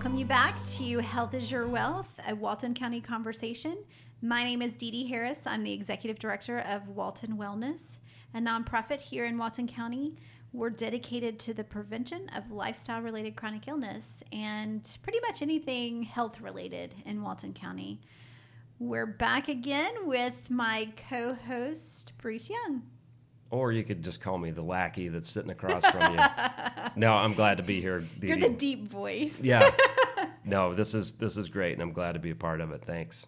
welcome you back to Health is Your Wealth, a Walton County conversation. My name is Dee Dee Harris. I'm the executive director of Walton Wellness, a nonprofit here in Walton County. We're dedicated to the prevention of lifestyle related chronic illness and pretty much anything health related in Walton County. We're back again with my co host, Bruce Young. Or you could just call me the lackey that's sitting across from you. no, I'm glad to be here. You're the deep voice. yeah. No, this is this is great, and I'm glad to be a part of it. Thanks.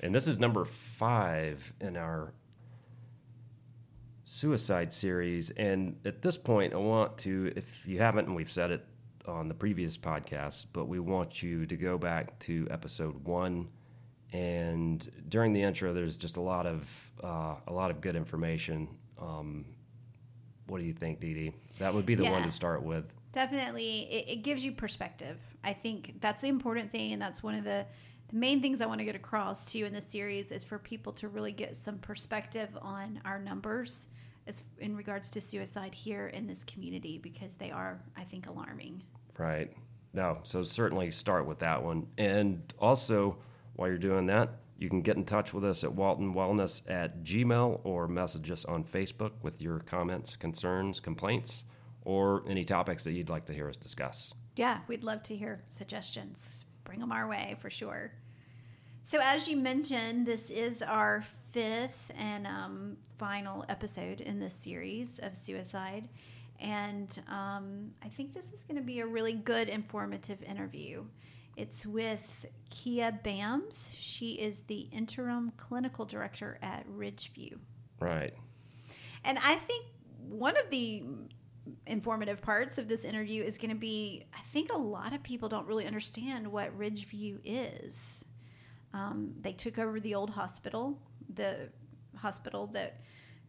And this is number five in our suicide series. And at this point, I want to, if you haven't, and we've said it on the previous podcast, but we want you to go back to episode one. And during the intro, there's just a lot of uh, a lot of good information um, what do you think, Dee Dee? That would be the yeah, one to start with. Definitely, it, it, gives you perspective. I think that's the important thing, and that's one of the the main things I want to get across to you in this series is for people to really get some perspective on our numbers as in regards to suicide here in this community because they are, I think, alarming. Right. No, so certainly start with that one, and also while you're doing that, you can get in touch with us at Walton Wellness at Gmail or message us on Facebook with your comments, concerns, complaints, or any topics that you'd like to hear us discuss. Yeah, we'd love to hear suggestions. Bring them our way for sure. So, as you mentioned, this is our fifth and um, final episode in this series of suicide. And um, I think this is going to be a really good, informative interview. It's with Kia Bams. She is the interim clinical director at Ridgeview. Right. And I think one of the informative parts of this interview is going to be I think a lot of people don't really understand what Ridgeview is. Um, they took over the old hospital, the hospital that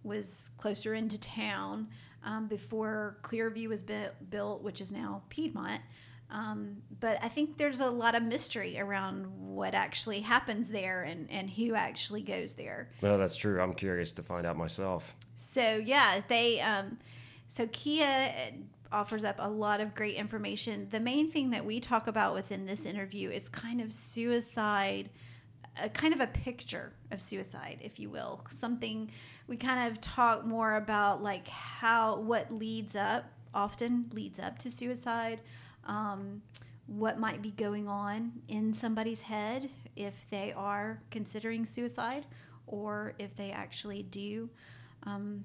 was closer into town um, before Clearview was built, which is now Piedmont. Um, but I think there's a lot of mystery around what actually happens there and, and who actually goes there. No, that's true. I'm curious to find out myself. So yeah, they um, so Kia offers up a lot of great information. The main thing that we talk about within this interview is kind of suicide, a kind of a picture of suicide, if you will. Something we kind of talk more about like how what leads up often leads up to suicide um, what might be going on in somebody's head if they are considering suicide or if they actually do um,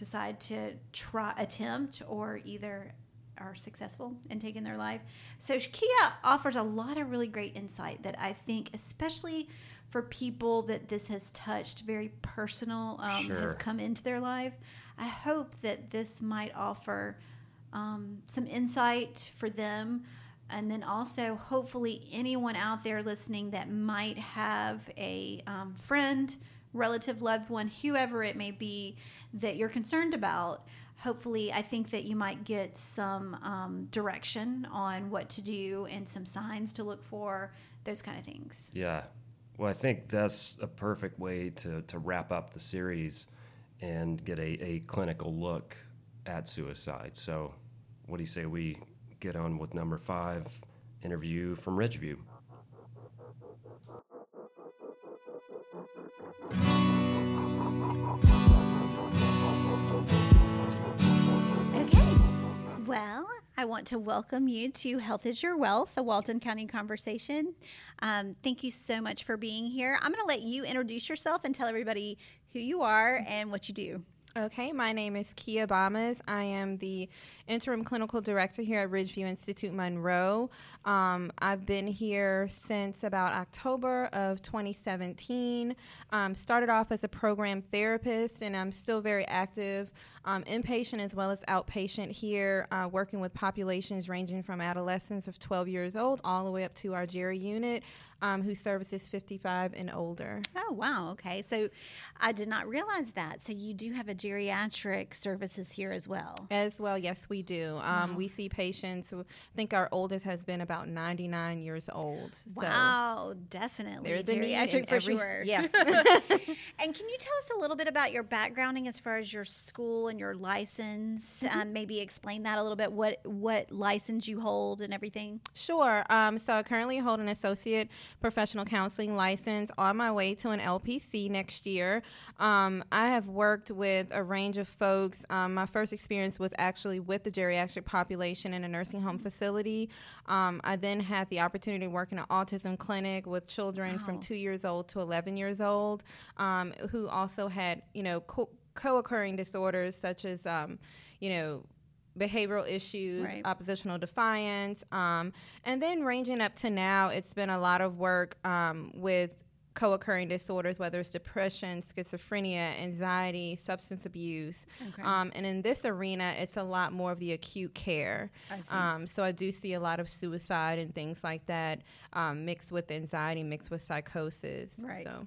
decide to try attempt or either are successful in taking their life. So Kia offers a lot of really great insight that I think, especially for people that this has touched, very personal, um, sure. has come into their life. I hope that this might offer um, some insight for them. And then also, hopefully, anyone out there listening that might have a um, friend, relative, loved one, whoever it may be, that you're concerned about. Hopefully, I think that you might get some um, direction on what to do and some signs to look for, those kind of things. Yeah. Well, I think that's a perfect way to, to wrap up the series and get a, a clinical look at suicide. So, what do you say we get on with number five interview from Ridgeview? Okay. Well, I want to welcome you to Health is Your Wealth, a Walton County conversation. Um, thank you so much for being here. I'm going to let you introduce yourself and tell everybody who you are and what you do. Okay, my name is Kia Bamas. I am the interim clinical director here at Ridgeview Institute Monroe. Um, I've been here since about October of 2017. Um, started off as a program therapist, and I'm still very active um, inpatient as well as outpatient here, uh, working with populations ranging from adolescents of 12 years old all the way up to our GERI unit. um, who services 55 and older. Oh, wow. Okay. So I did not realize that. So you do have a geriatric services here as well. As well, yes, we do. Um, wow. We see patients, I think our oldest has been about 99 years old. Wow, so definitely. There's geriatric for every, sure. Yeah. and can you tell us a little bit about your backgrounding as far as your school and your license? Mm-hmm. Um, maybe explain that a little bit. What what license you hold and everything? Sure. Um, so I currently hold an associate professional counseling license on my way to an LPC next year. Um, I have worked with a range of folks. Um, my first experience was actually with the geriatric population in a nursing home facility. Um, I then had the opportunity to work in an autism clinic with children wow. from two years old to 11 years old um, who also had, you know, co occurring disorders such as, um, you know, behavioral issues, right. oppositional defiance, um, and then ranging up to now, it's been a lot of work um, with co-occurring disorders, whether it's depression, schizophrenia, anxiety, substance abuse. Okay. Um, and in this arena, it's a lot more of the acute care. I um, so I do see a lot of suicide and things like that um, mixed with anxiety, mixed with psychosis. Right. So.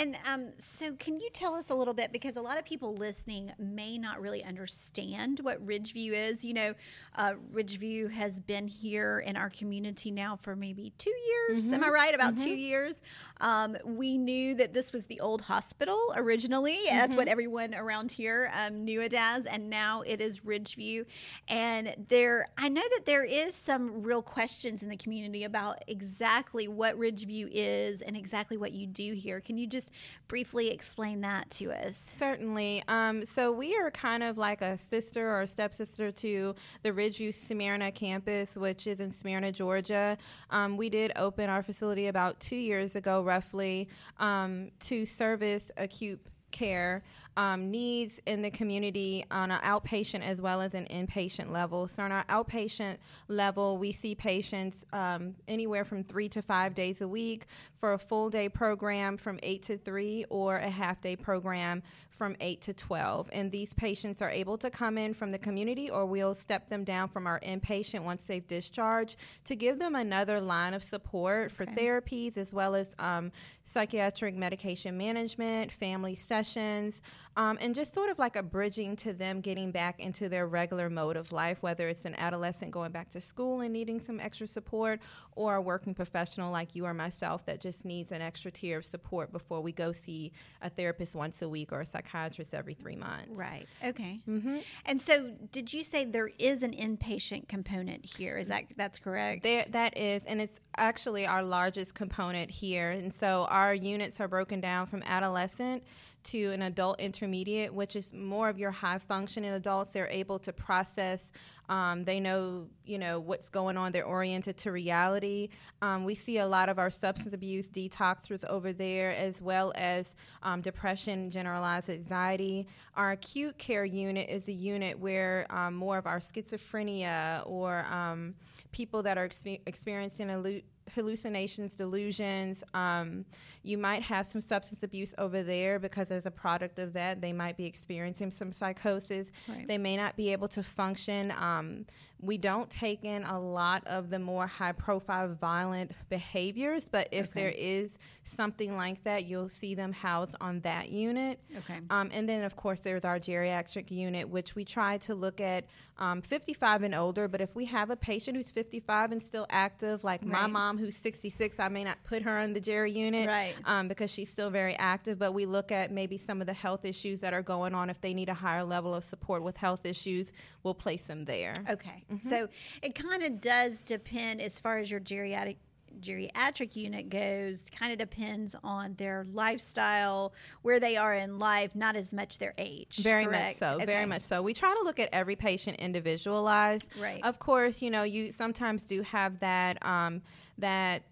And um, so can you tell us a little bit, because a lot of people listening may not really understand what Ridgeview is. You know, uh, Ridgeview has been here in our community now for maybe two years. Mm-hmm. Am I right? About mm-hmm. two years. Um, we knew that this was the old hospital originally. Mm-hmm. That's what everyone around here um, knew it as, and now it is Ridgeview. And there, I know that there is some real questions in the community about exactly what Ridgeview is and exactly what you do here. Can you just briefly explain that to us? Certainly. Um, so we are kind of like a sister or stepsister to the Ridgeview Smyrna campus, which is in Smyrna, Georgia. Um, we did open our facility about two years ago, roughly, um, to service acute care um, needs in the community on an outpatient as well as an inpatient level. So, on our outpatient level, we see patients um, anywhere from three to five days a week for a full day program from 8 to 3 or a half day program from 8 to 12. And these patients are able to come in from the community or we'll step them down from our inpatient once they've discharged to give them another line of support for okay. therapies as well as um, psychiatric medication management, family sessions, um, and just sort of like a bridging to them getting back into their regular mode of life, whether it's an adolescent going back to school and needing some extra support, or a working professional like you or myself that just needs an extra tier of support before we go see a therapist once a week or a psychiatrist every three months. Right. Okay. Mm-hmm. And so, did you say there is an inpatient component here? Is that that's correct? There, that is, and it's actually our largest component here. And so, our units are broken down from adolescent to an adult intermediate, which is more of your high functioning adults. They're able to process. Um, they know, you know, what's going on. They're oriented to reality. Um, we see a lot of our substance abuse detoxers over there, as well as um, depression, generalized anxiety. Our acute care unit is a unit where um, more of our schizophrenia or um, people that are expe- experiencing a hallucinations, delusions. Um, you might have some substance abuse over there because, as a product of that, they might be experiencing some psychosis. Right. They may not be able to function. Um, we don't take in a lot of the more high profile violent behaviors, but if okay. there is something like that, you'll see them housed on that unit. Okay. Um, and then, of course, there's our geriatric unit, which we try to look at um, 55 and older. But if we have a patient who's 55 and still active, like right. my mom who's 66, I may not put her in the geri unit right. um, because she's still very active. But we look at maybe some of the health issues that are going on. If they need a higher level of support with health issues, we'll place them there. Okay. Mm-hmm. So it kind of does depend as far as your geriatric geriatric unit goes kind of depends on their lifestyle, where they are in life, not as much their age. Very correct? much so. Okay. Very much so. We try to look at every patient individualized. Right. Of course, you know, you sometimes do have that um, that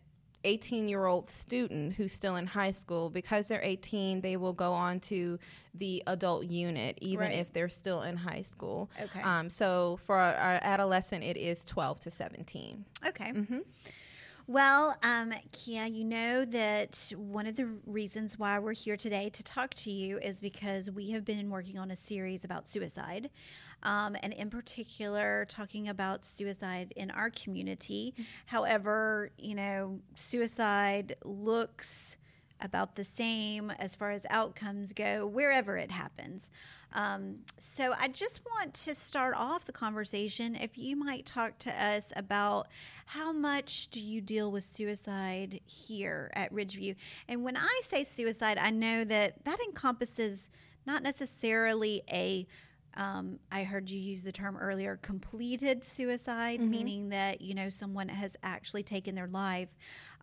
18 year old student who's still in high school because they're 18 they will go on to the adult unit even right. if they're still in high school okay um, so for our adolescent it is 12 to 17 okay mm-hmm. Well, um, Kia, you know that one of the reasons why we're here today to talk to you is because we have been working on a series about suicide. Um, and in particular, talking about suicide in our community. However, you know, suicide looks about the same as far as outcomes go wherever it happens. Um, so I just want to start off the conversation. If you might talk to us about how much do you deal with suicide here at Ridgeview? And when I say suicide, I know that that encompasses not necessarily a um, I heard you use the term earlier, completed suicide, mm-hmm. meaning that you know someone has actually taken their life.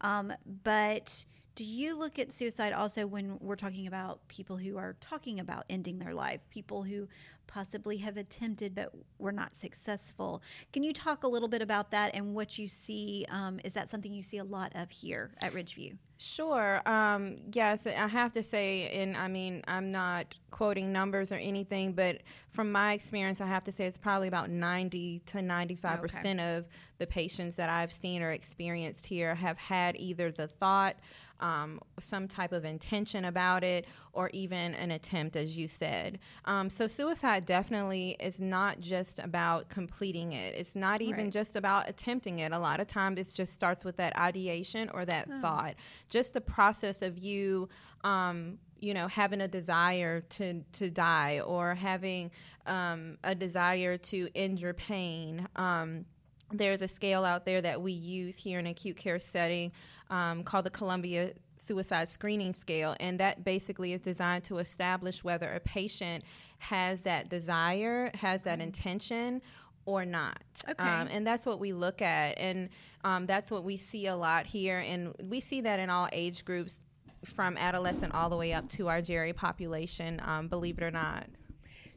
Um, but do you look at suicide also when we're talking about people who are talking about ending their life, people who possibly have attempted but were not successful? Can you talk a little bit about that and what you see? Um, is that something you see a lot of here at Ridgeview? Sure. Um, yes, I have to say, and I mean, I'm not quoting numbers or anything, but from my experience, I have to say it's probably about 90 to 95 percent okay. of the patients that I've seen or experienced here have had either the thought um, some type of intention about it, or even an attempt, as you said. Um, so, suicide definitely is not just about completing it, it's not even right. just about attempting it. A lot of times it just starts with that ideation or that oh. thought. Just the process of you. Um, you know, having a desire to, to die or having um, a desire to end your pain. Um, there's a scale out there that we use here in acute care setting um, called the Columbia Suicide Screening Scale, and that basically is designed to establish whether a patient has that desire, has that mm-hmm. intention, or not. Okay. Um, and that's what we look at, and um, that's what we see a lot here, and we see that in all age groups, from adolescent all the way up to our GERI population. Um, believe it or not.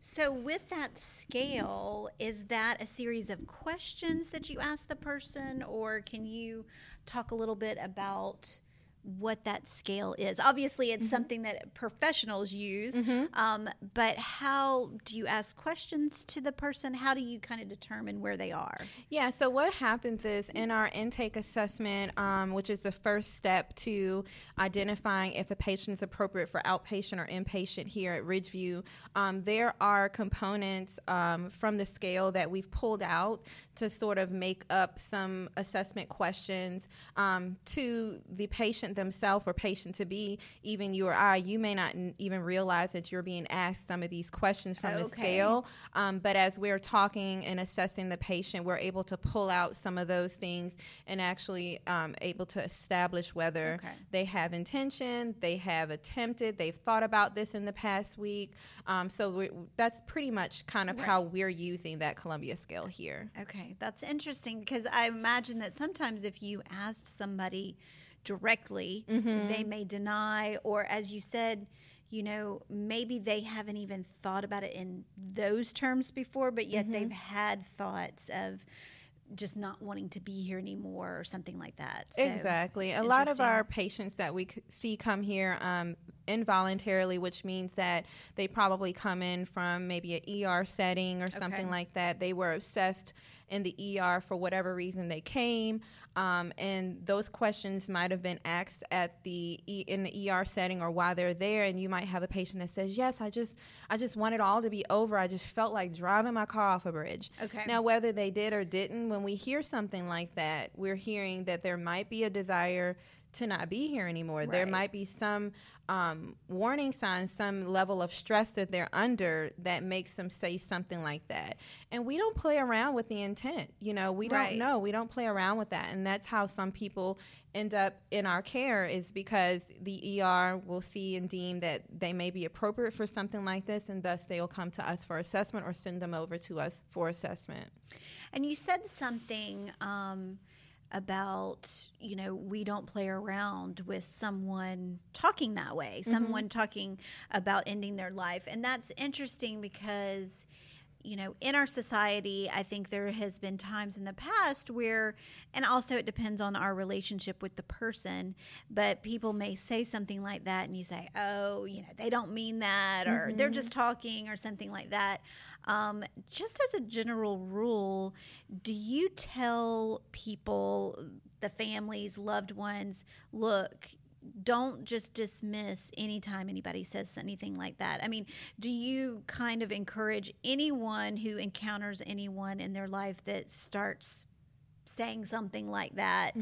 So, with that scale, is that a series of questions that you ask the person, or can you talk a little bit about? What that scale is. Obviously, it's mm-hmm. something that professionals use, mm-hmm. um, but how do you ask questions to the person? How do you kind of determine where they are? Yeah, so what happens is in our intake assessment, um, which is the first step to identifying if a patient is appropriate for outpatient or inpatient here at Ridgeview, um, there are components um, from the scale that we've pulled out to sort of make up some assessment questions um, to the patient themselves or patient to be, even you or I, you may not n- even realize that you're being asked some of these questions from okay. the scale. Um, but as we're talking and assessing the patient, we're able to pull out some of those things and actually um, able to establish whether okay. they have intention, they have attempted, they've thought about this in the past week. Um, so that's pretty much kind of right. how we're using that Columbia scale here. Okay, that's interesting because I imagine that sometimes if you asked somebody directly, mm-hmm. they may deny, or as you said, you know, maybe they haven't even thought about it in those terms before, but yet mm-hmm. they've had thoughts of just not wanting to be here anymore or something like that. So, exactly. A lot of our patients that we see come here um, involuntarily, which means that they probably come in from maybe an ER setting or something okay. like that. They were obsessed in the ER for whatever reason they came, um, and those questions might have been asked at the e- in the ER setting or while they're there, and you might have a patient that says, "Yes, I just I just want it all to be over. I just felt like driving my car off a bridge." Okay. Now, whether they did or didn't, when we hear something like that, we're hearing that there might be a desire to not be here anymore. Right. There might be some um, warning signs, some level of stress that they're under that makes them say something like that. And we don't play around with the intent. You know, we don't know. We don't play around with that. And that's how some people end up in our care is because the ER will see and deem that they may be appropriate for something like this, and thus they will come to us for assessment or send them over to us for assessment. And you said something. Um, about you know we don't play around with someone talking that way mm-hmm. someone talking about ending their life and that's interesting because you know, in our society, I think there has been times in the past where, and also it depends on our relationship with the person, but people may say something like that, and you say, oh, you know, they don't mean that, or they're just talking, or something like that. Um, just as a general rule, do you tell people, the families, loved ones, look, don't just dismiss anytime anybody says anything like that. I mean, do you kind of encourage anyone who encounters anyone in their life that starts saying something like that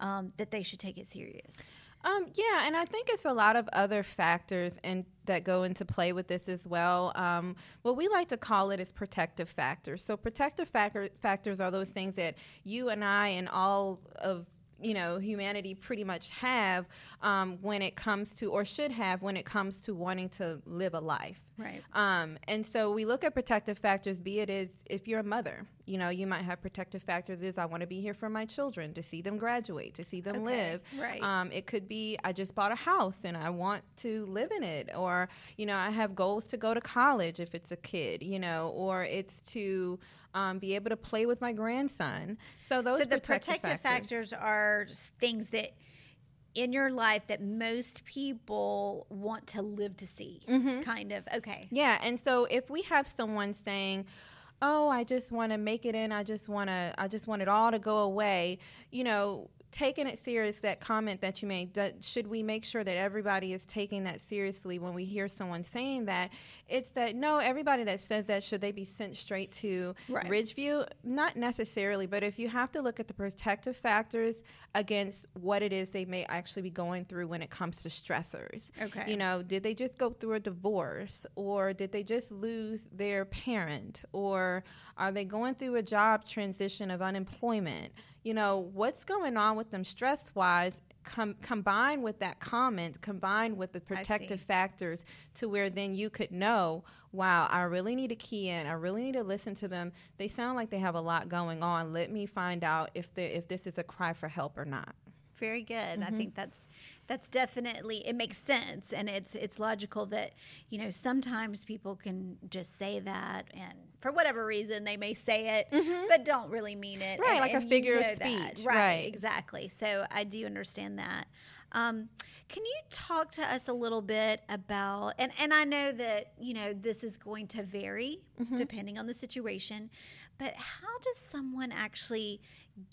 um, that they should take it serious? Um, yeah, and I think it's a lot of other factors and that go into play with this as well. Um, what we like to call it is protective factors. So protective factor, factors are those things that you and I and all of you know humanity pretty much have um, when it comes to or should have when it comes to wanting to live a life Right. um, and so we look at protective factors be it is if you're a mother you know you might have protective factors is i want to be here for my children to see them graduate to see them Okay, live right. um, it could be i just bought a house and i want to live in it or you know i have goals to go to college if it's a kid you know or it's to um, be able to play with my grandson so those so the protective, protective factors. are s- things that in your life that most people want to live to see kind of okay Yeah, and so if we have someone saying, "Oh, I just want to make it in. I just want to I just want it all to go away." You know, taking it serious that comment that you made, do, should we make sure that everybody is taking that seriously when we hear someone saying that? It's that no, everybody that says that should they be sent straight to Right. Ridgeview? Not necessarily, but if you have to look at the protective factors against what it is they may actually be going through when it comes to stressors. Okay. You know, did they just go through a divorce or did they just lose their parent or are they going through a job transition of unemployment? You know, what's going on with them stress wise? Com- combined with that comment, combined with the protective factors, to where then you could know, wow, I really need to key in. I really need to listen to them. They sound like they have a lot going on. Let me find out if they if this is a cry for help or not. Very good Mm-hmm. i think that's that's definitely it makes sense and it's it's logical that you know sometimes people can just say that and for whatever reason they may say it but don't really mean it Mm-hmm. Right, and- like a and you figure of speech, right, right. exactly so i do understand that um, can you talk to us a little bit about and and i know that you know this is going to vary Mm-hmm. depending on the situation but how does someone actually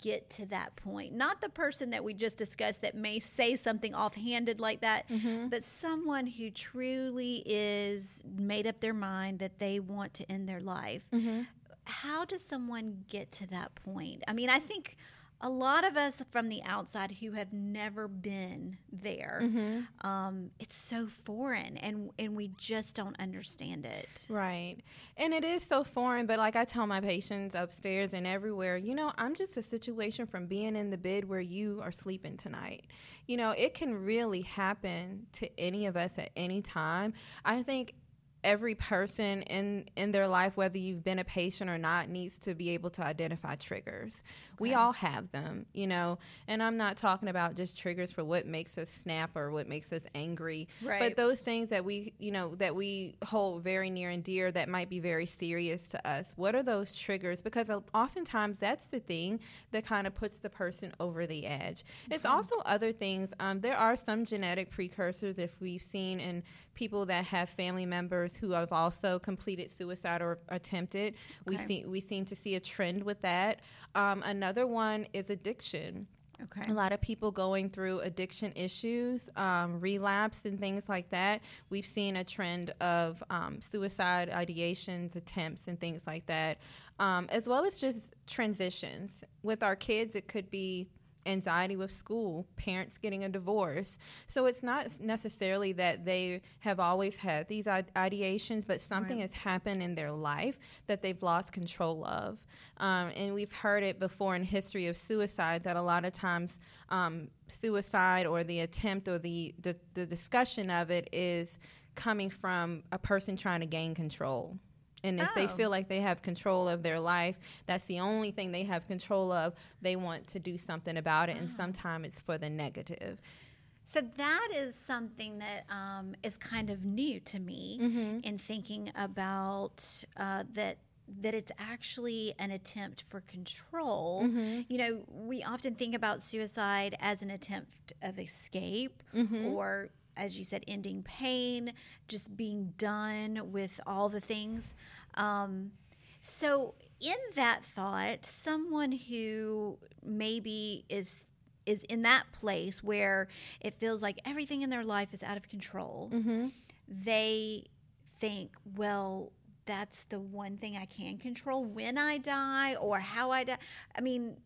get to that point not the person that we just discussed that may say something offhanded like that Mm-hmm. but someone who truly is made up their mind that they want to end their life Mm-hmm. how does someone get to that point i mean i think a lot of us from the outside who have never been there Mm-hmm. um, it's so foreign and and we just don't understand it Right. And it is so foreign, but like I tell my patients upstairs and everywhere, you know, I'm just a situation from being in the bed where you are sleeping tonight. You know, it can really happen to any of us at any time. I think every person in in their life whether you've been a patient or not needs to be able to identify triggers we all have them you know and i'm not talking about just triggers for what makes us snap or what makes us angry Right. but those things that we you know that we hold very near and dear that might be very serious to us. What are those triggers? Because oftentimes that's the thing that kind of puts the person over the edge. It's also other things um, there are some genetic precursors if we've seen in people that have family members who have also completed suicide or attempted. We see we seem to see a trend with that. Um, another one is addiction okay a lot of people going through addiction issues, um, relapse, and things like that. We've seen a trend of um, suicide ideations, attempts, and things like that, um, as well as just transitions. With our kids, it could be anxiety with school, parents getting a divorce. So it's not necessarily that they have always had these ideations, but something Right. has happened in their life that they've lost control of. Um, and we've heard it before in history of suicide that a lot of times um, suicide or the attempt or the, the, the discussion of it is coming from a person trying to gain control. And if they Oh. feel like they have control of their life, that's the only thing they have control of. They want to do something about it, and sometimes it's for the negative. So that is something that um, is kind of new to me Mm-hmm. in thinking about uh, that that it's actually an attempt for control. Mm-hmm. You know, we often think about suicide as an attempt of escape Mm-hmm. or, as you said, ending pain, just being done with all the things. Um, so, in that thought, someone who maybe is is in that place where it feels like everything in their life is out of control, Mm-hmm. they think, well, that's the one thing I can control when I die or how I die. I mean,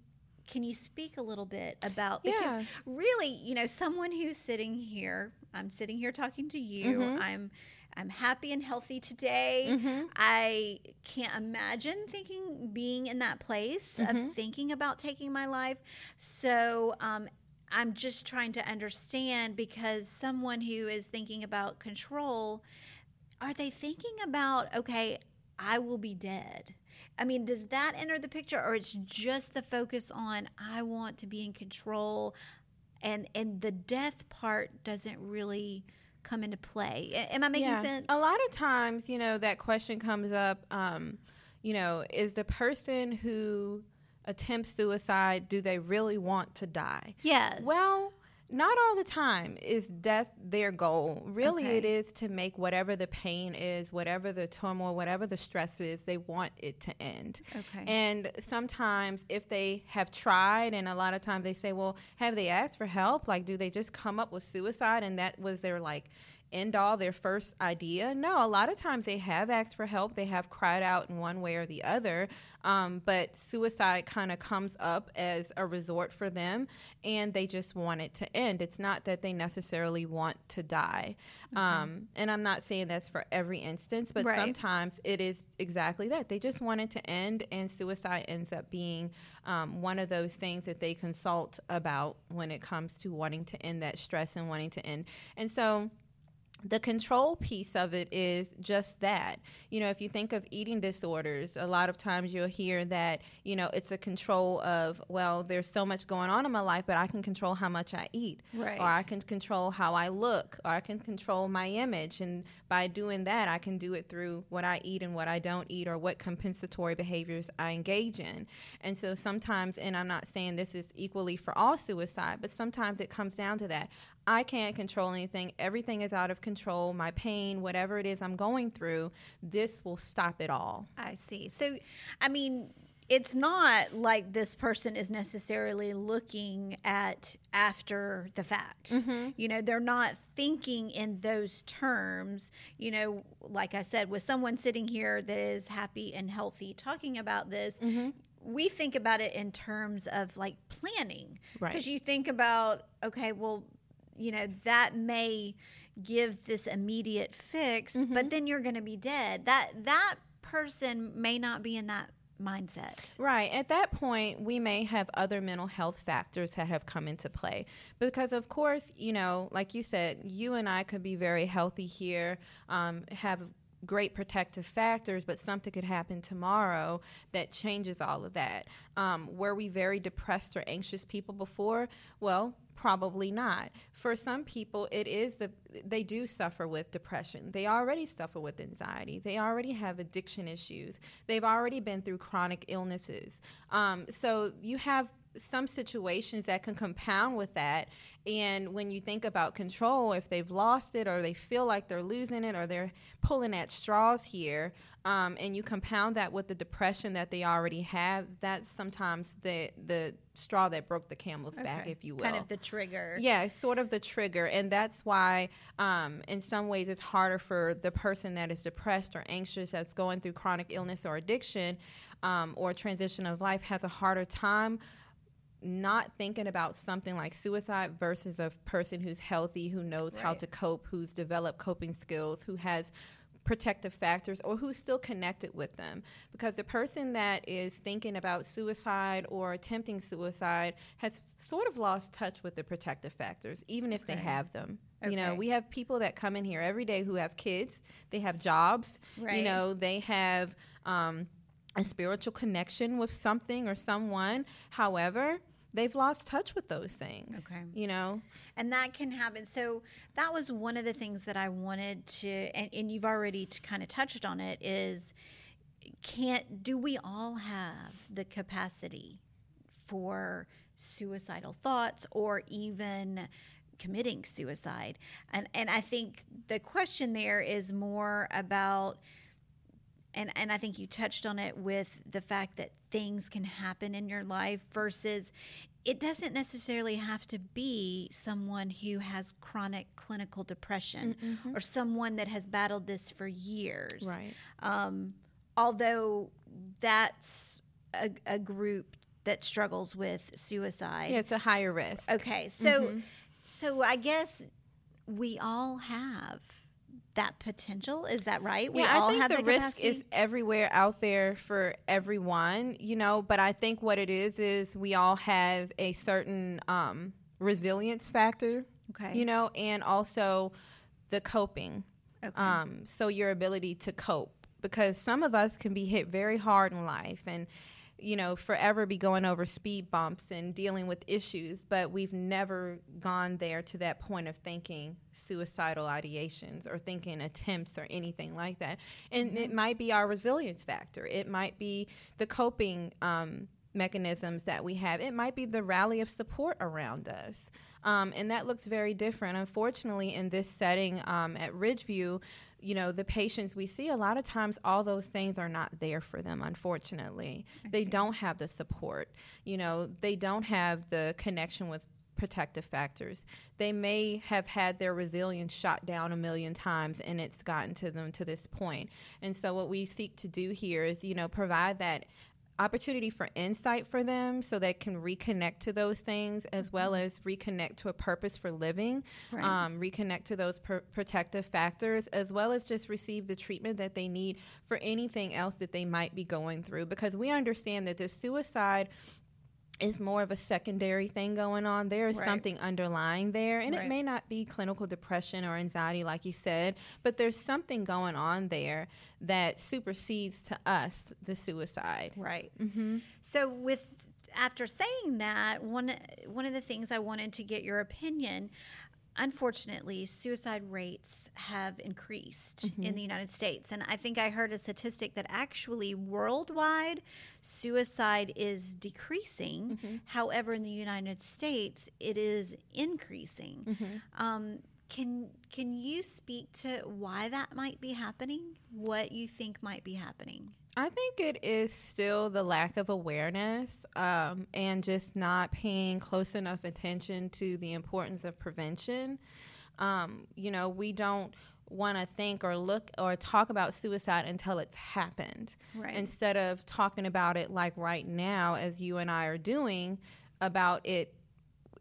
can you speak a little bit about because Yeah. really, you know, someone who's sitting here, I'm sitting here talking to you. Mhm. I'm I'm happy and healthy today. Mm-hmm. I can't imagine thinking being in that place Mhm. of thinking about taking my life. So um, I'm just trying to understand because someone who is thinking about control, are they thinking about okay, I will be dead? I mean, does that enter the picture, or it's just the focus on I want to be in control, and and the death part doesn't really come into play? Am I making sense? A lot of times, you know, that question comes up. Um, you know, is the person who attempts suicide do they really want to die? Yes. Well, not all the time is death their goal. Really, Okay. it is to make whatever the pain is, whatever the turmoil, whatever the stress is, they want it to end. okay. And sometimes, if they have tried, and a lot of times they say, Well, have they asked for help? Like, do they just come up with suicide and that was their like end all, their first idea? No, a lot of times they have asked for help. They have cried out in one way or the other. Um, but suicide kind of comes up as a resort for them and they just want it to end. It's not that they necessarily want to die. Um, and I'm not saying that's for every instance, but Right. sometimes it is exactly that. They just want it to end, and suicide ends up being um, one of those things that they consult about when it comes to wanting to end that stress and wanting to end. And so, the control piece of it is just that. You know, if you think of eating disorders, a lot of times you'll hear that, you know, it's a control of, well, there's so much going on in my life, but I can control how much I eat. Right. Or I can control how I look, or I can control my image. And by doing that, I can do it through what I eat and what I don't eat, or what compensatory behaviors I engage in. And so sometimes, and I'm not saying this is equally for all suicide, but sometimes it comes down to that. I can't control anything. Everything is out of control. My pain, whatever it is I'm going through, this will stop it all. I see. So, I mean, it's not like this person is necessarily looking at after the fact. Mm-hmm. You know, they're not thinking in those terms. You know, like I said, with someone sitting here that is happy and healthy talking about this, mm-hmm. we think about it in terms of like planning. Right. Because you think about, okay, well, you know, that may give this immediate fix, but then you're going to be dead. That that person may not be in that mindset. Right. At that point, we may have other mental health factors that have come into play. Because, of course, you know, like you said, you and I could be very healthy here, um, have great protective factors, but something could happen tomorrow that changes all of that. Um, were we very depressed or anxious people before? Well, probably not. For some people, it is the they do suffer with depression. They already suffer with anxiety. They already have addiction issues. They've already been through chronic illnesses. Um, so you have some situations that can compound with that. And when you think about control, if they've lost it or they feel like they're losing it or they're pulling at straws here, um, and you compound that with the depression that they already have, that's sometimes the the straw that broke the camel's back, if you will. Kind of the trigger. Yeah, sort of the trigger. And that's why, um, in some ways, it's harder for the person that is depressed or anxious, that's going through chronic illness or addiction um, or transition of life, has a harder time not thinking about something like suicide versus a person who's healthy, who knows how to cope, who's developed coping skills, who has protective factors or who's still connected with them. Because the person that is thinking about suicide or attempting suicide has sort of lost touch with the protective factors even if they have them. You know we have people that come in here every day who have kids. They have jobs. Right. you know they have um, a spiritual connection with something or someone. However they've lost touch with those things Okay. you know? And that can happen. So that was one of the things that i wanted to and, and you've already kind of touched on it is can't do we all have the capacity for suicidal thoughts or even committing suicide? And and I think the question there is more about and and I think you touched on it with the fact that things can happen in your life versus it doesn't necessarily have to be someone who has chronic clinical depression Mm-hmm. or someone that has battled this for years. Right. Um, although that's a, a group that struggles with suicide. Yeah, it's a higher risk. Okay, so Mhm. so I guess we all have that potential. Is that right? We yeah, all I think have the, the, risk capacity. is everywhere out there for everyone, you know. But I think what it is is we all have a certain um, resilience factor, okay. you know, and also the coping. okay. Um, so your ability to cope, because some of us can be hit very hard in life and you know forever be going over speed bumps and dealing with issues, but we've never gone there to that point of thinking suicidal ideations or thinking attempts or anything like that. And it might be our resilience factor. It might be the coping um, mechanisms that we have. It might be the rally of support around us. Um, and that looks very different. Unfortunately, in this setting um, at Ridgeview, you know, the patients we see, a lot of times all those things are not there for them, unfortunately. they don't have the support. You know, they don't have the connection with protective factors. They may have had their resilience shot down a million times and it's gotten to them to this point. And so what we seek to do here is, you know, provide that opportunity for insight for them so they can reconnect to those things as well as reconnect to a purpose for living, Right. um, reconnect to those pr- protective factors, as well as just receive the treatment that they need for anything else that they might be going through. Because we understand that the suicide is more of a secondary thing going on. There is Right. something underlying there, and Right. it may not be clinical depression or anxiety, like you said, but there's something going on there that supersedes to us the suicide. Right. Mm-hmm. So with after saying that, one one of the things I wanted to get your opinion. Unfortunately, suicide rates have increased in mm-hmm. the United States. And I think I heard a statistic that actually worldwide, suicide is decreasing. Mm-hmm. However, in the United States, it is increasing. Mm-hmm. Um, can can you speak to why that might be happening? What you think might be happening? I think it is still the lack of awareness um, and just not paying close enough attention to the importance of prevention. Um, you know, we don't want to think or look or talk about suicide until it's happened. Right. Instead of talking about it like right now, as you and I are doing, about it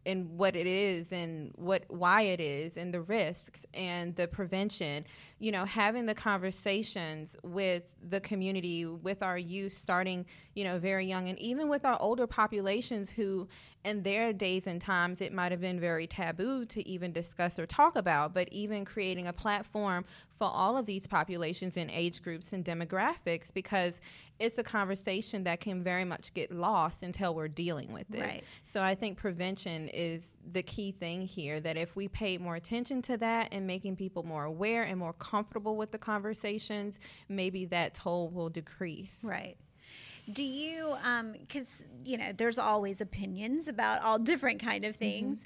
and what it is and what why it is and the risks and the prevention you know having the conversations with the community with our youth starting you know very young and even with our older populations who in their days and times it might have been very taboo to even discuss or talk about but even creating a platform for all of these populations and age groups and demographics because it's a conversation that can very much get lost until we're dealing with it Right. so I think prevention is the key thing here that if we pay more attention to that and making people more aware and more comfortable with the conversations, maybe that toll will decrease. Right. Do you um cuz you know there's always opinions about all different kind of things.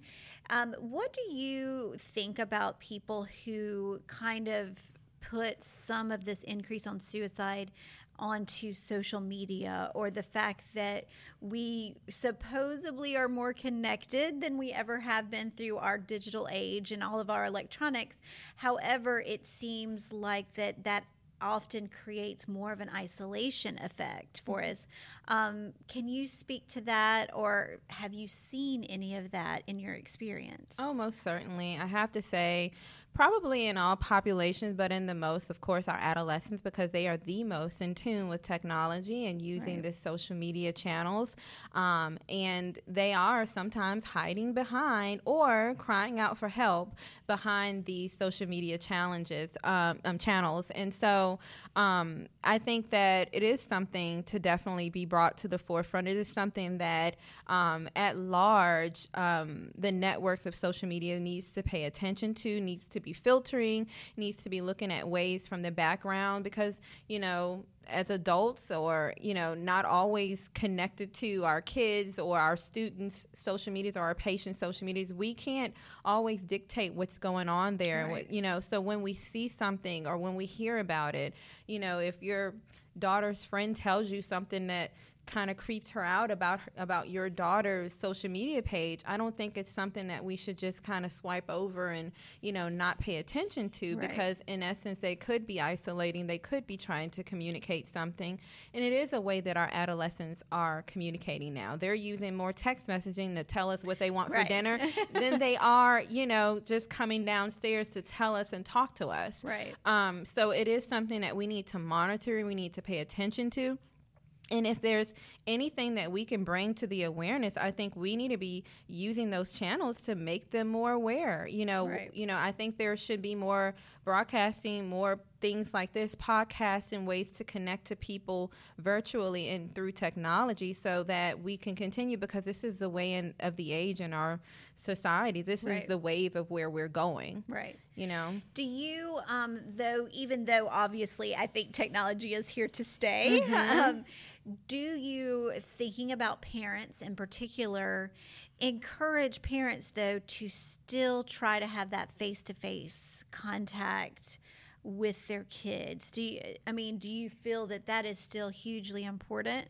Um what do you think about people who kind of put some of this increase on suicide onto social media or the fact that we supposedly are more connected than we ever have been through our digital age and all of our electronics. However, it seems like that that often creates more of an isolation effect for us. Um, can you speak to that, or have you seen any of that in your experience? Oh, most certainly. I have to say, probably in all populations, but in the most, of course, our adolescents, because they are the most in tune with technology and using Right. the social media channels. Um, and they are sometimes hiding behind or crying out for help behind these social media challenges, um, um, channels. And so um, I think that it is something to definitely be brought to the forefront. It is something that, um, at large, um, the networks of social media needs to pay attention to, needs to to be filtering, needs to be looking at ways from the background because, you know, as adults or you know not always connected to our kids or our students social medias or our patients social medias we can't always dictate what's going on there Right. what, you know so when we see something or when we hear about it you know if your daughter's friend tells you something that kind of creeped her out about her- about your daughter's social media page i don't think it's something that we should just kind of swipe over and you know not pay attention to Right. because in essence they could be isolating they could be trying to communicate something and it is a way that our adolescents are communicating now they're using more text messaging to tell us what they want for dinner than they are you know just coming downstairs to tell us and talk to us Right. um, so it is something that we need to monitor and we need to pay attention to. And if there's anything that we can bring to the awareness, I think we need to be using those channels to make them more aware. You know, Right. you know, I think there should be more broadcasting, more things like this, podcasts and ways to connect to people virtually and through technology so that we can continue because this is the way in, of the age in our society. This Right. is the wave of where we're going, Right. you know. Do you, um, though, even though obviously I think technology is here to stay, um, do you, thinking about parents in particular, encourage parents, though, to still try to have that face to face contact with their kids? Do you, I mean, do you feel that that is still hugely important?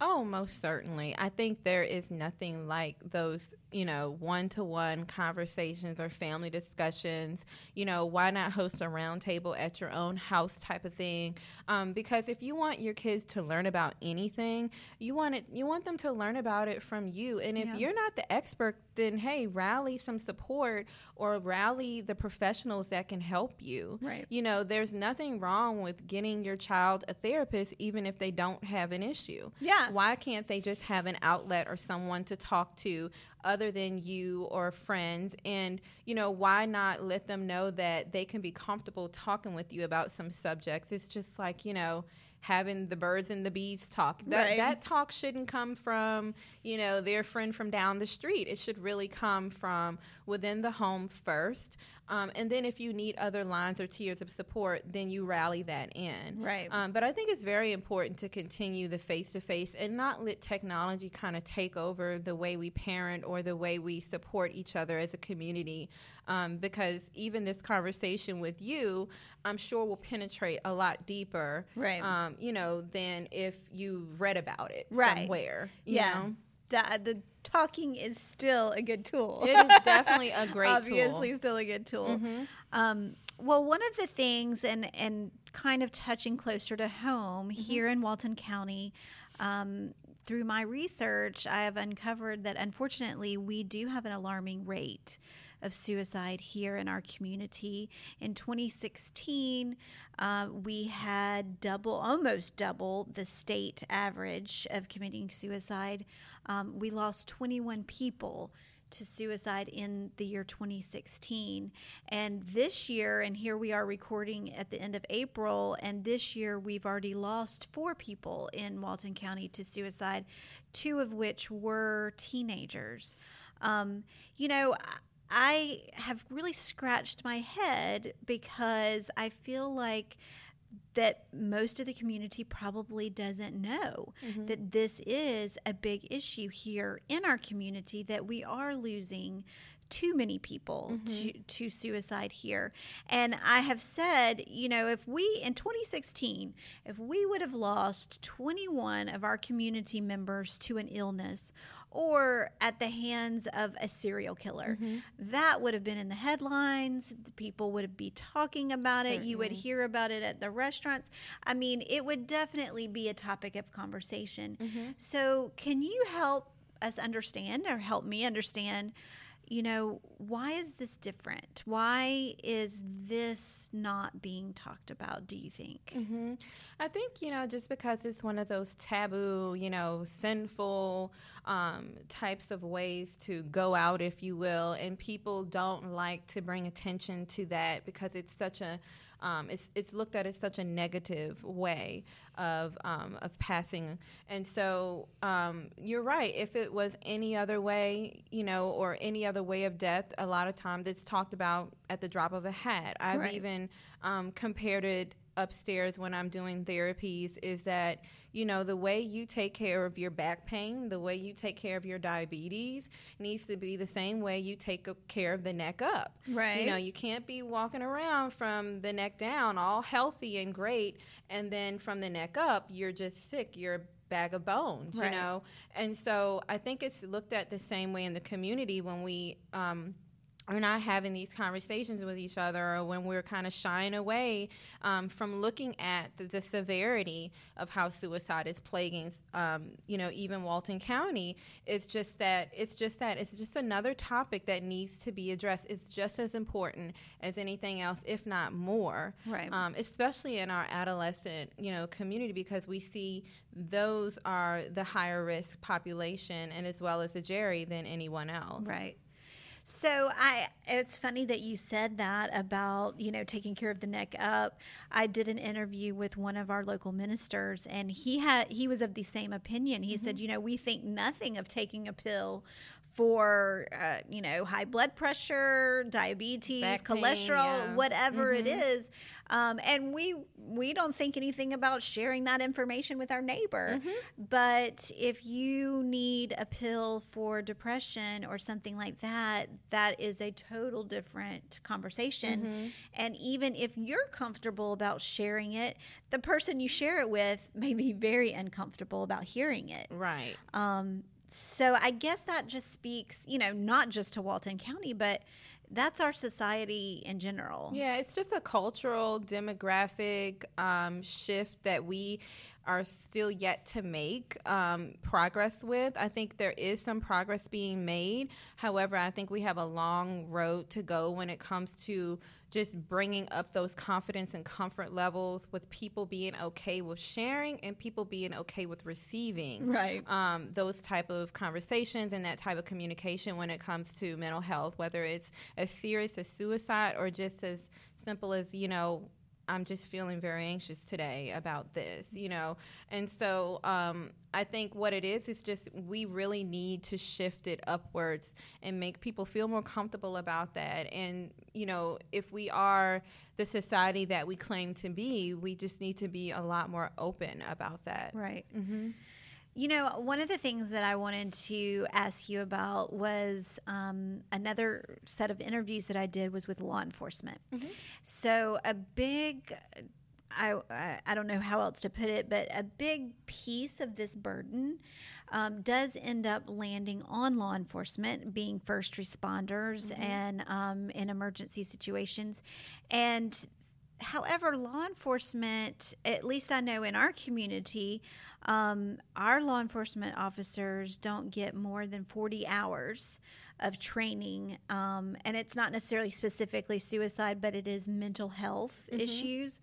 Oh, most certainly. I think there is nothing like those, you know, one to one conversations or family discussions. You know, why not host a roundtable at your own house type of thing? Um, because if you want your kids to learn about anything, you want it, you want them to learn about it from you. And if Yeah. you're not the expert, then hey, rally some support or rally the professionals that can help you. Right. You know, there's nothing wrong with getting your child a therapist, even if they don't have an issue Yeah. why can't they just have an outlet or someone to talk to other than you or friends. And you know why not let them know that they can be comfortable talking with you about some subjects? It's just like you know having the birds and the bees talk. That Right. that talk shouldn't come from you know their friend from down the street. It should really come from within the home first um, and then if you need other lines or tiers of support then you rally that in Right. um, but I think it's very important to continue the face to face and not let technology kind of take over the way we parent or the way we support each other as a community. Um, because even this conversation with you, I'm sure will penetrate a lot deeper, Right. Um, you know, than if you read about it Right. somewhere. You yeah. know? The, the talking is still a good tool. it is definitely a great tool. obviously tool. still a good tool. Mhm. Um, well, one of the things, and and kind of touching closer to home here in Walton County, um, through my research, I have uncovered that unfortunately we do have an alarming rate of suicide here in our community. In 2016, uh, we had double, almost double the state average of committing suicide. Um, we lost 21 people to suicide in the year 2016. And this year, and here we are recording at the end of April, and this year we've already lost four people in Walton County to suicide, two of which were teenagers. Um, you know, I- I have really scratched my head because I feel like that most of the community probably doesn't know mm-hmm. that this is a big issue here in our community that we are losing too many people mm-hmm. to, to suicide here. And I have said, you know, if we in 2016, if we would have lost 21 of our community members to an illness or at the hands of a serial killer, mm-hmm. that would have been in the headlines. The People would be talking about it. You would hear about it at the restaurants. I mean, it would definitely be a topic of conversation. Mm-hmm. So, can you help us understand or help me understand? You know, why is this different? Why is this not being talked about, do you think? hmm I think, you know, just because it's one of those taboo, you know, sinful um, types of ways to go out, if you will, and people don't like to bring attention to that because it's such a um, it's it's looked at as such a negative way of um, of passing. And so um, you're right. If it was any other way, you know, or any other way of death, a lot of times it's talked about at the drop of a hat. I've Right. even um, compared it upstairs when I'm doing therapies is that you know the way you take care of your back pain, the way you take care of your diabetes needs to be the same way you take care of the neck up. Right. You know, you can't be walking around from the neck down all healthy and great and then from the neck up you're just sick, you're a bag of bones, Right. you know. And so I think it's looked at the same way in the community when we um are not having these conversations with each other or when we're kind of shying away um, from looking at the, the severity of how suicide is plaguing um, you know even walton county it's just that it's just that it's just another topic that needs to be addressed it's just as important as anything else if not more Right. um, especially in our adolescent you know community because we see those are the higher risk population and as well as the GERI than anyone else Right. So I it's funny that you said that about, you know, taking care of the neck up. I did an interview with one of our local ministers and he had he was of the same opinion. He Mm-hmm. said, you know, we think nothing of taking a pill for uh, you know high blood pressure diabetes Back pain, cholesterol yeah. whatever it Mhm. is um, and we we don't think anything about sharing that information with our neighbor Mm-hmm. but if you need a pill for depression or something like that, that is a total different conversation. Mm-hmm. And even if you're comfortable about sharing it, the person you share it with may be very uncomfortable about hearing it. right Um, so I guess that just speaks, you know, not just to Walton County, but that's our society in general. Yeah, it's just a cultural demographic um, shift that we are still yet to make um, progress with. I think there is some progress being made. However, I think we have a long road to go when it comes to just bringing up those confidence and comfort levels with people being okay with sharing and people being okay with receiving Right. um, those type of conversations and that type of communication when it comes to mental health, whether it's as serious as suicide or just as simple as you know. I'm just feeling very anxious today about this, you know. And so um, I think what it is is just we really need to shift it upwards and make people feel more comfortable about that. And, you know, if we are the society that we claim to be, we just need to be a lot more open about that. Right. Mm-hmm. You know, one of the things that I wanted to ask you about was um, another set of interviews that I did was with law enforcement. So a big, I I- don't know how else to put it, but a big piece of this burden um, does end up landing on law enforcement, being first responders and um, in emergency situations, and however, law enforcement, at least I know in our community, um, our law enforcement officers don't get more than 40 hours of training. Um, and it's not necessarily specifically suicide, but it is mental health issues.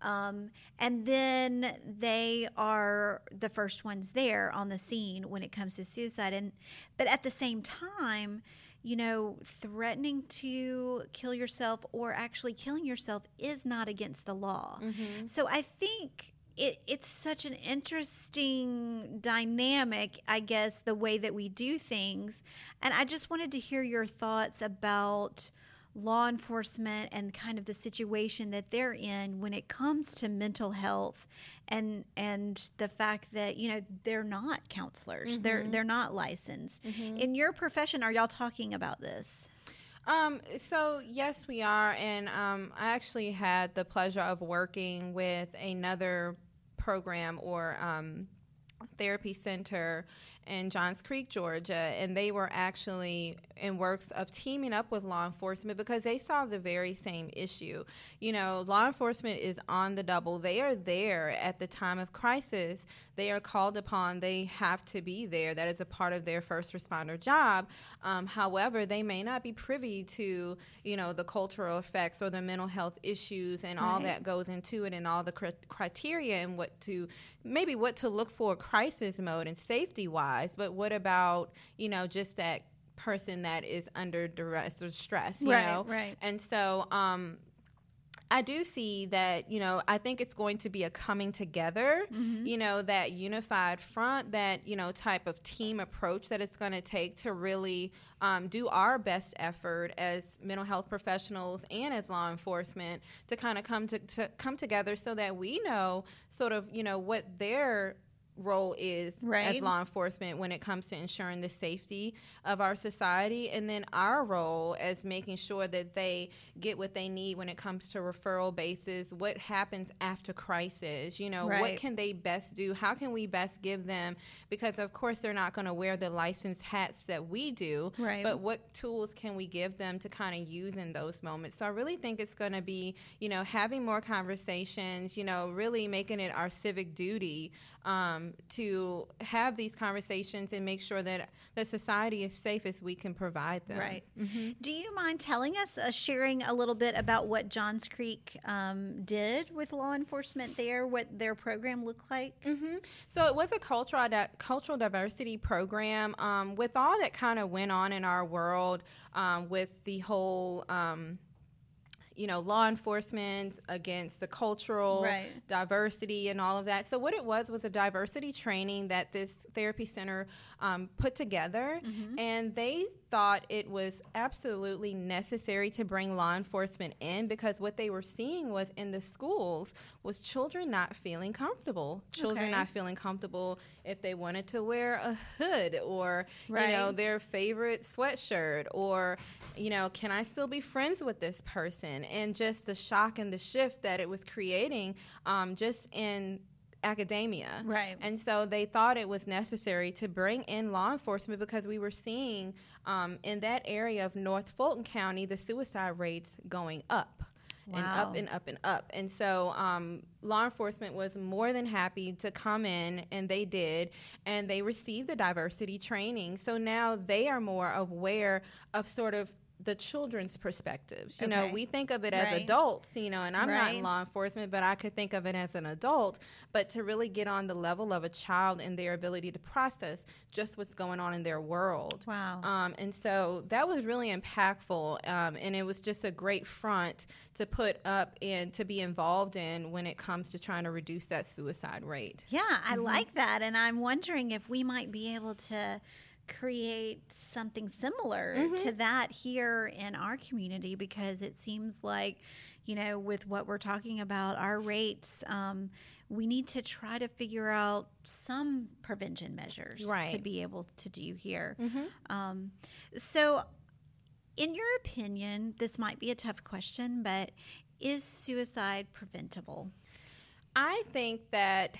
Um, and then they are the first ones there on the scene when it comes to suicide. And but at the same time, you know, threatening to kill yourself or actually killing yourself is not against the law. So I think it, it's such an interesting dynamic, I guess, the way that we do things. And I just wanted to hear your thoughts about law enforcement and kind of the situation that they're in when it comes to mental health and and the fact that you know they're not counselors. They're they're not licensed. In your profession are y'all talking about this? Um, so yes, we are, and um, I actually had the pleasure of working with another program or um, therapy center in Johns Creek, Georgia, and they were actually in works of teaming up with law enforcement because they saw the very same issue. You know, law enforcement is on the double. They are there at the time of crisis. They are called upon. They have to be there. That is a part of their first responder job. Um, however, they may not be privy to, you know, the cultural effects or the mental health issues and all that goes into it and all the cri- criteria and what to maybe what to look for crisis mode and safety wise. But what about, you know, just that person that is under duress or stress, you Right, know? right. And so, um, I do see that, you know, I think it's going to be a coming together, mm-hmm. you know, that unified front, that, you know, type of team approach that it's going to take to really um, do our best effort as mental health professionals and as law enforcement to kind of come to, to come together so that we know sort of, you know, what their role is right. as law enforcement when it comes to ensuring the safety of our society and then our role as making sure that they get what they need when it comes to referral basis what happens after crisis you know right. what can they best do how can we best give them because of course they're not going to wear the licensed hats that we do right. but what tools can we give them to kind of use in those moments so i really think it's going to be you know having more conversations you know really making it our civic duty um, to have these conversations and make sure that the society is safe as we can provide them. Right. Mm-hmm. Do you mind telling us, uh, sharing a little bit about what Johns Creek um, did with law enforcement there, what their program looked like? Mm-hmm. So it was a cultural di- cultural diversity program. Um, with all that kind of went on in our world, um, with the whole um, you know, law enforcement against the cultural right. diversity and all of that. So what it was was a diversity training that this therapy center um, put together, mm-hmm. and they thought it was absolutely necessary to bring law enforcement in because what they were seeing was in the schools was children not feeling comfortable. Children okay. not feeling comfortable if they wanted to wear a hood or right. you know their favorite sweatshirt or you know can I still be friends with this person and just the shock and the shift that it was creating um, just in academia. Right. And so they thought it was necessary to bring in law enforcement because we were seeing um, in that area of North Fulton County the suicide rates going up. Wow. And up and up and up. And so um, law enforcement was more than happy to come in, and they did, and they received the diversity training. So now they are more aware of sort of the children's perspectives. You okay. know, we think of it as right. adults, you know, and I'm right. not in law enforcement, but I could think of it as an adult. But to really get on the level of a child and their ability to process just what's going on in their world. Wow. Um, and so that was really impactful. Um, and it was just a great front to put up and to be involved in when it comes to trying to reduce that suicide rate. Yeah, I mm-hmm. like that. And I'm wondering if we might be able to create something similar mm-hmm. to that here in our community because it seems like you know with what we're talking about our rates um, we need to try to figure out some prevention measures right. to be able to do here mm-hmm. um, so in your opinion this might be a tough question but is suicide preventable i think that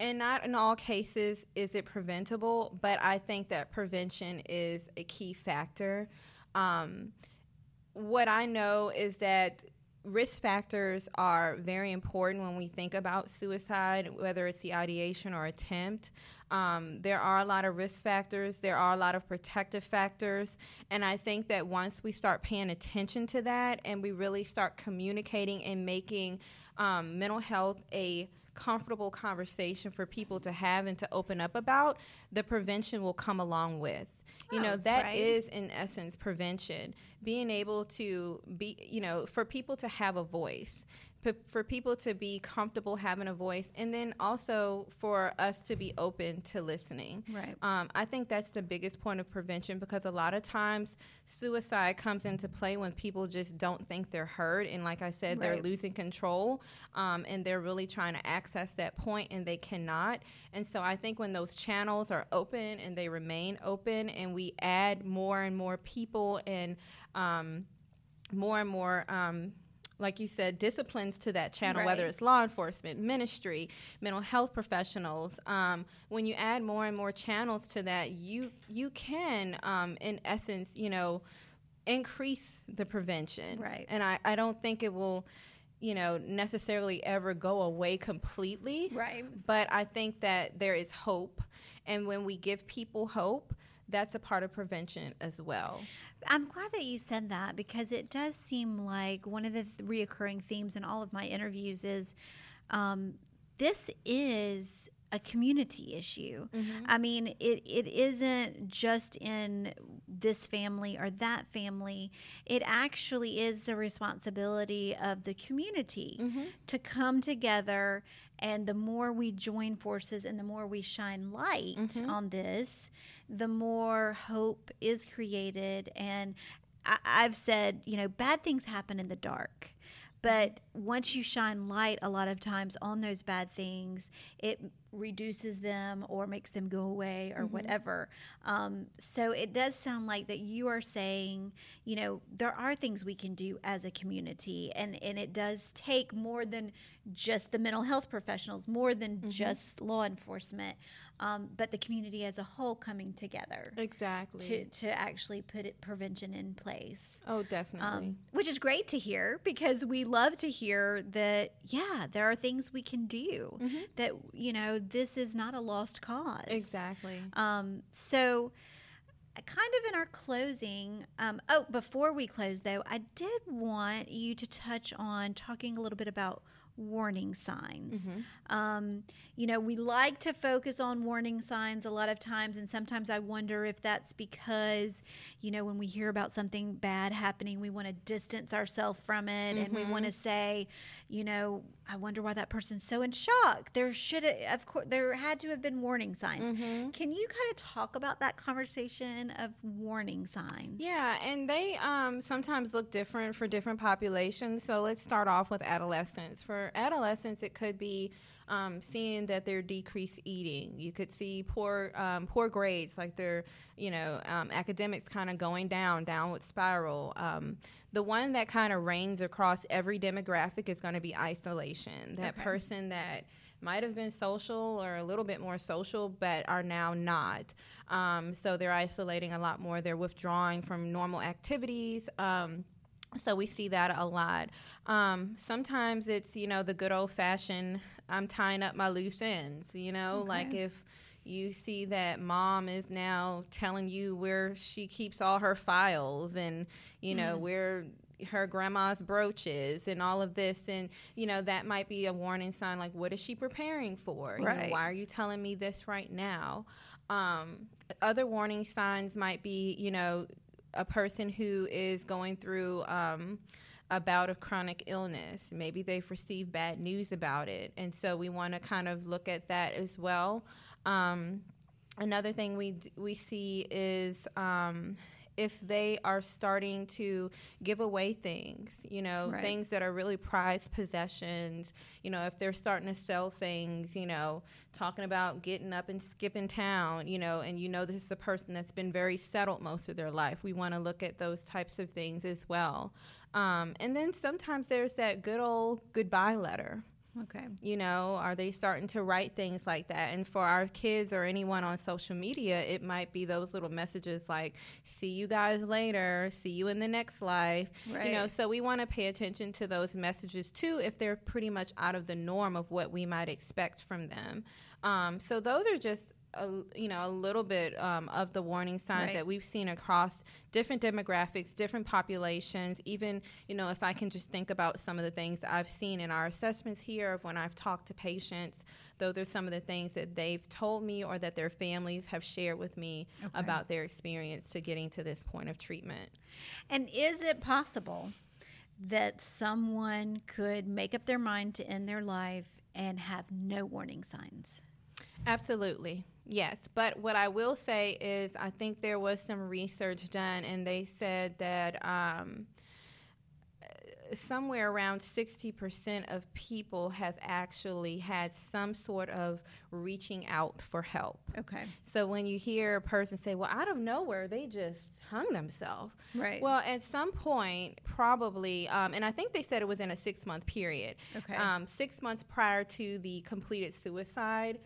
and not in all cases is it preventable, but I think that prevention is a key factor. Um, what I know is that risk factors are very important when we think about suicide, whether it's the ideation or attempt. Um, there are a lot of risk factors, there are a lot of protective factors, and I think that once we start paying attention to that and we really start communicating and making um, mental health a comfortable conversation for people to have and to open up about, the prevention will come along with. You oh, know, that right. is in essence prevention. Being able to be, you know, for people to have a voice for people to be comfortable having a voice, and then also for us to be open to listening. Right. Um, I think that's the biggest point of prevention because a lot of times suicide comes into play when people just don't think they're heard, and like I said, right. they're losing control, um, and they're really trying to access that point, and they cannot. And so I think when those channels are open and they remain open, and we add more and more people and um, more and more um, like you said, disciplines to that channel, right. whether it's law enforcement, ministry, mental health professionals. Um, when you add more and more channels to that, you you can, um, in essence, you know, increase the prevention. Right. And I, I don't think it will you know necessarily ever go away completely right but i think that there is hope and when we give people hope that's a part of prevention as well. I'm glad that you said that because it does seem like one of the reoccurring themes in all of my interviews is um, this is a community issue. Mm-hmm. I mean, it, it isn't just in this family or that family. It actually is the responsibility of the community Mm-hmm. to come together. And the more we join forces and the more we shine light Mhm. on this, the more hope is created. And I, I've said, you know, bad things happen in the dark. But once you shine light a lot of times on those bad things, it reduces them or makes them go away or whatever. Um, so it does sound like that you are saying, you know, there are things we can do as a community, and, and it does take more than just the mental health professionals, more than just law enforcement, um, but the community as a whole coming together Exactly. to, to actually put it, prevention in place oh, definitely. um, which is great to hear because we love to hear that yeah there are things we can do Mhm. that you know this is not a lost cause exactly. um, so uh, kind of in our closing um, oh before we close though i did want you to touch on talking a little bit about warning signs Mhm. Um, you know, we like to focus on warning signs a lot of times, and sometimes I wonder if that's because, you know, when we hear about something bad happening, we want to distance ourselves from it, and we want to say, you know, I wonder why that person's so in shock. There should, have, of course, there had to have been warning signs. Mhm. Can you kind of talk about that conversation of warning signs? Yeah, and they um, sometimes look different for different populations. So let's start off with adolescents. For adolescents, it could be um, seeing that they're decreased eating. You could see poor um, poor grades, like their you know um, academics kind of going down, downward spiral. Um, the one that kind of reigns across every demographic is going to be isolation. That Okay. person that might have been social or a little bit more social, but are now not. Um, so they're isolating a lot more. They're withdrawing from normal activities. Um, so we see that a lot. Um, sometimes it's you know the good old fashioned I'm tying up my loose ends. You know, like if you see that mom is now telling you where she keeps all her files and you know where her grandma's brooches and all of this and you know that might be a warning sign like what is she preparing for You know, Right. why are you telling me this right now um, other warning signs might be you know a person who is going through um, a bout of chronic illness. Maybe they've received bad news about it. And so we want to kind of look at that as well. Um, another thing we, d- we see is um, if they are starting to give away things, you know, Right. things that are really prized possessions, you know, if they're starting to sell things, you know, talking about getting up and skipping town, you know, and you know this is a person that's been very settled most of their life. We want to look at those types of things as well. Um, and then sometimes there's that good old goodbye letter. Okay. You know, are they starting to write things like that? And for our kids or anyone on social media, it might be those little messages like, see you guys later, see you in the next life. Right. You know, so we want to pay attention to those messages too if they're pretty much out of the norm of what we might expect from them. Um, so those are just a, you know a little bit um, of the warning signs Right. that we've seen across different demographics, different populations. Even you know if I can just think about some of the things that I've seen in our assessments here of when I've talked to patients. Those are some of the things that they've told me or that their families have shared with me Okay. about their experience to getting to this point of treatment. And is it possible that someone could make up their mind to end their life and have no warning signs? Absolutely. Yes. But what I will say is, I think there was some research done, and they said that um, somewhere around 60% of people have actually had some sort of reaching out for help. Okay. So when you hear a person say, Well, out of nowhere, they just hung themselves. Right. Well, at some point, probably, um, and I think they said it was in a six month period. Okay. Um, six months prior to the completed suicide,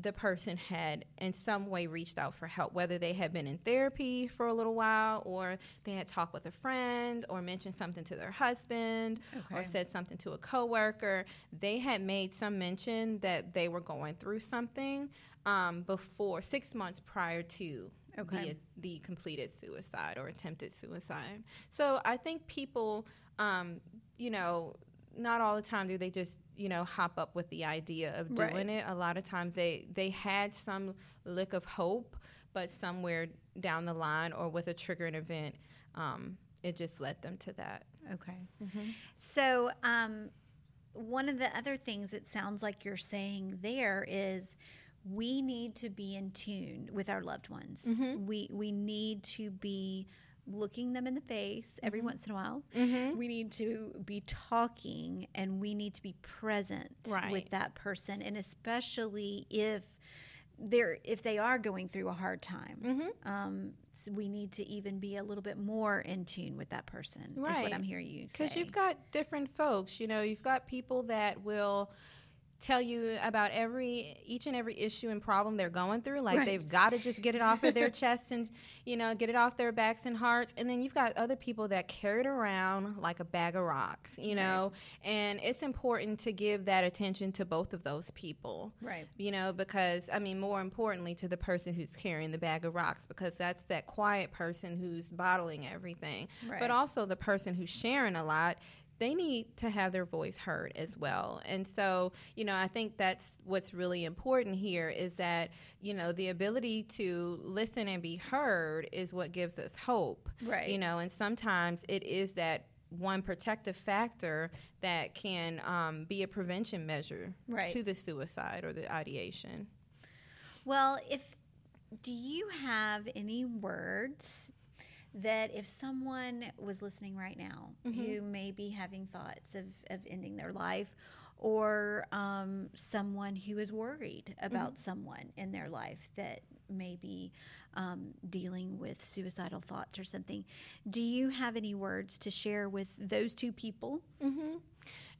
the person had in some way reached out for help, whether they had been in therapy for a little while or they had talked with a friend or mentioned something to their husband or said something to a coworker. They had made some mention that they were going through something um, before six months prior to Okay. the, the completed suicide or attempted suicide. So I think people, um, you know, not all the time do they just you know hop up with the idea of doing Right. it. A lot of times they they had some lick of hope, but somewhere down the line or with a triggering event, um, it just led them to that. Okay. So, um, one of the other things it sounds like you're saying there is we need to be in tune with our loved ones. We we need to be looking them in the face every mm-hmm. once in a while. Mm-hmm. We need to be talking and we need to be present with that person. And especially if they're if they are going through a hard time mm-hmm. um, so we need to even be a little bit more in tune with that person is what Right. i'm hearing you say Because you've got different folks, you know, you've got people that will tell you about every each and every issue and problem they're going through like Right. they've got to just get it off of their chest and you know get it off their backs and hearts and then you've got other people that carry it around like a bag of rocks you know and it's important to give that attention to both of those people Right. you know because i mean more importantly to the person who's carrying the bag of rocks because that's that quiet person who's bottling everything Right. but also the person who's sharing a lot they need to have their voice heard as well and so you know i think that's what's really important here is that you know the ability to listen and be heard is what gives us hope Right. you know and sometimes it is that one protective factor that can um, be a prevention measure Right. to the suicide or the ideation. Well, if do you have any words that if someone was listening right now who may be having thoughts of, of ending their life or um, someone who is worried about someone in their life that may be um, dealing with suicidal thoughts or something, do you have any words to share with those two people?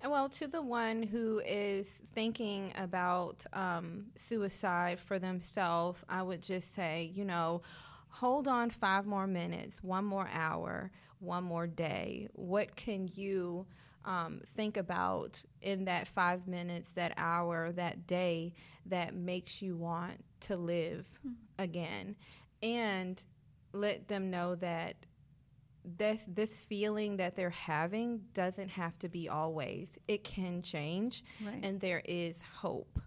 And well, to the one who is thinking about um, suicide for themselves, I would just say, you know, hold on five more minutes, one more hour, one more day. What can you um, think about in that five minutes, that hour, that day that makes you want to live again? And let them know that this this feeling that they're having doesn't have to be always. It can change Right. and there is hope.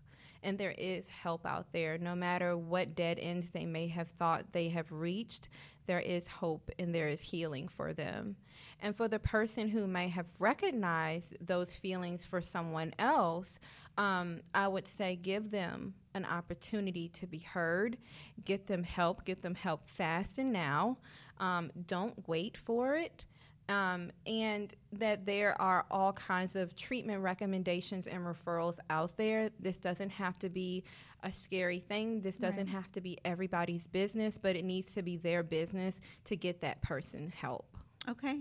And there is help out there. No matter what dead ends they may have thought they have reached, there is hope and there is healing for them. And for the person who may have recognized those feelings for someone else, um, I would say give them an opportunity to be heard, get them help, get them help fast and now. Um, don't wait for it. Um, and that there are all kinds of treatment recommendations and referrals out there. This doesn't have to be a scary thing. This doesn't have to be everybody's business, but it needs to be their business to get that person help. Okay.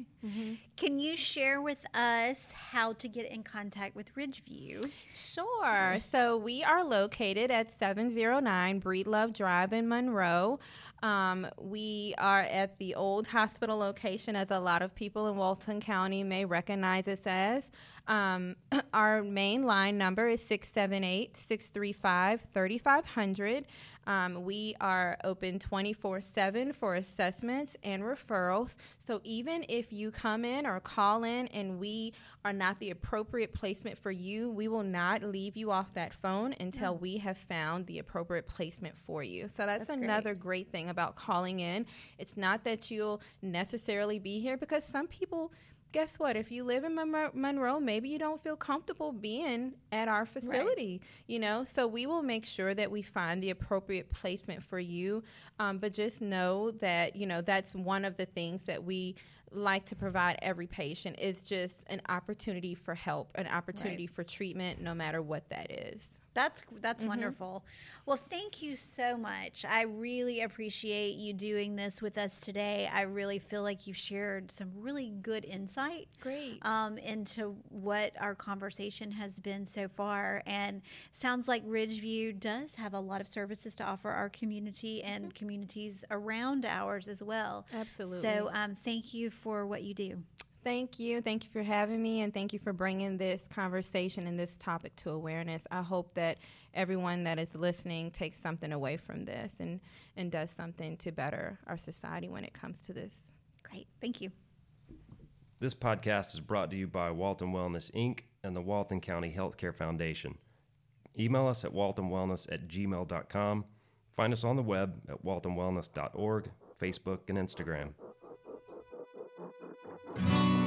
Can you share with us how to get in contact with Ridgeview? Sure. So we are located at 709 Breedlove Drive in Monroe. Um, we are at the old hospital location, as a lot of people in Walton County may recognize us as. Um, our main line number is 678 635 3500. Um, we are open 24 7 for assessments and referrals. So even if you come in or call in and we are not the appropriate placement for you, we will not leave you off that phone until we have found the appropriate placement for you. So that's, That's great. another great thing about calling in. It's not that you'll necessarily be here because some people. Guess what? If you live in Monroe, maybe you don't feel comfortable being at our facility, you know? So we will make sure that we find the appropriate placement for you. Um, but just know that, you know, that's one of the things that we like to provide every patient is just an opportunity for help, an opportunity for treatment, no matter what that is. That's that's wonderful. Well, thank you so much. I really appreciate you doing this with us today. I really feel like you've shared some really good insight Great. um, into what our conversation has been so far. And sounds like Ridgeview does have a lot of services to offer our community and communities around ours as well. Absolutely. So um, thank you for what you do. Thank you. Thank you for having me, and thank you for bringing this conversation and this topic to awareness. I hope that everyone that is listening takes something away from this and, and does something to better our society when it comes to this. Great. Thank you. This podcast is brought to you by Walton Wellness Inc. and the Walton County Healthcare Foundation. Email us at waltonwellness at gmail.com. Find us on the web at waltonwellness.org, Facebook, and Instagram. Thank you.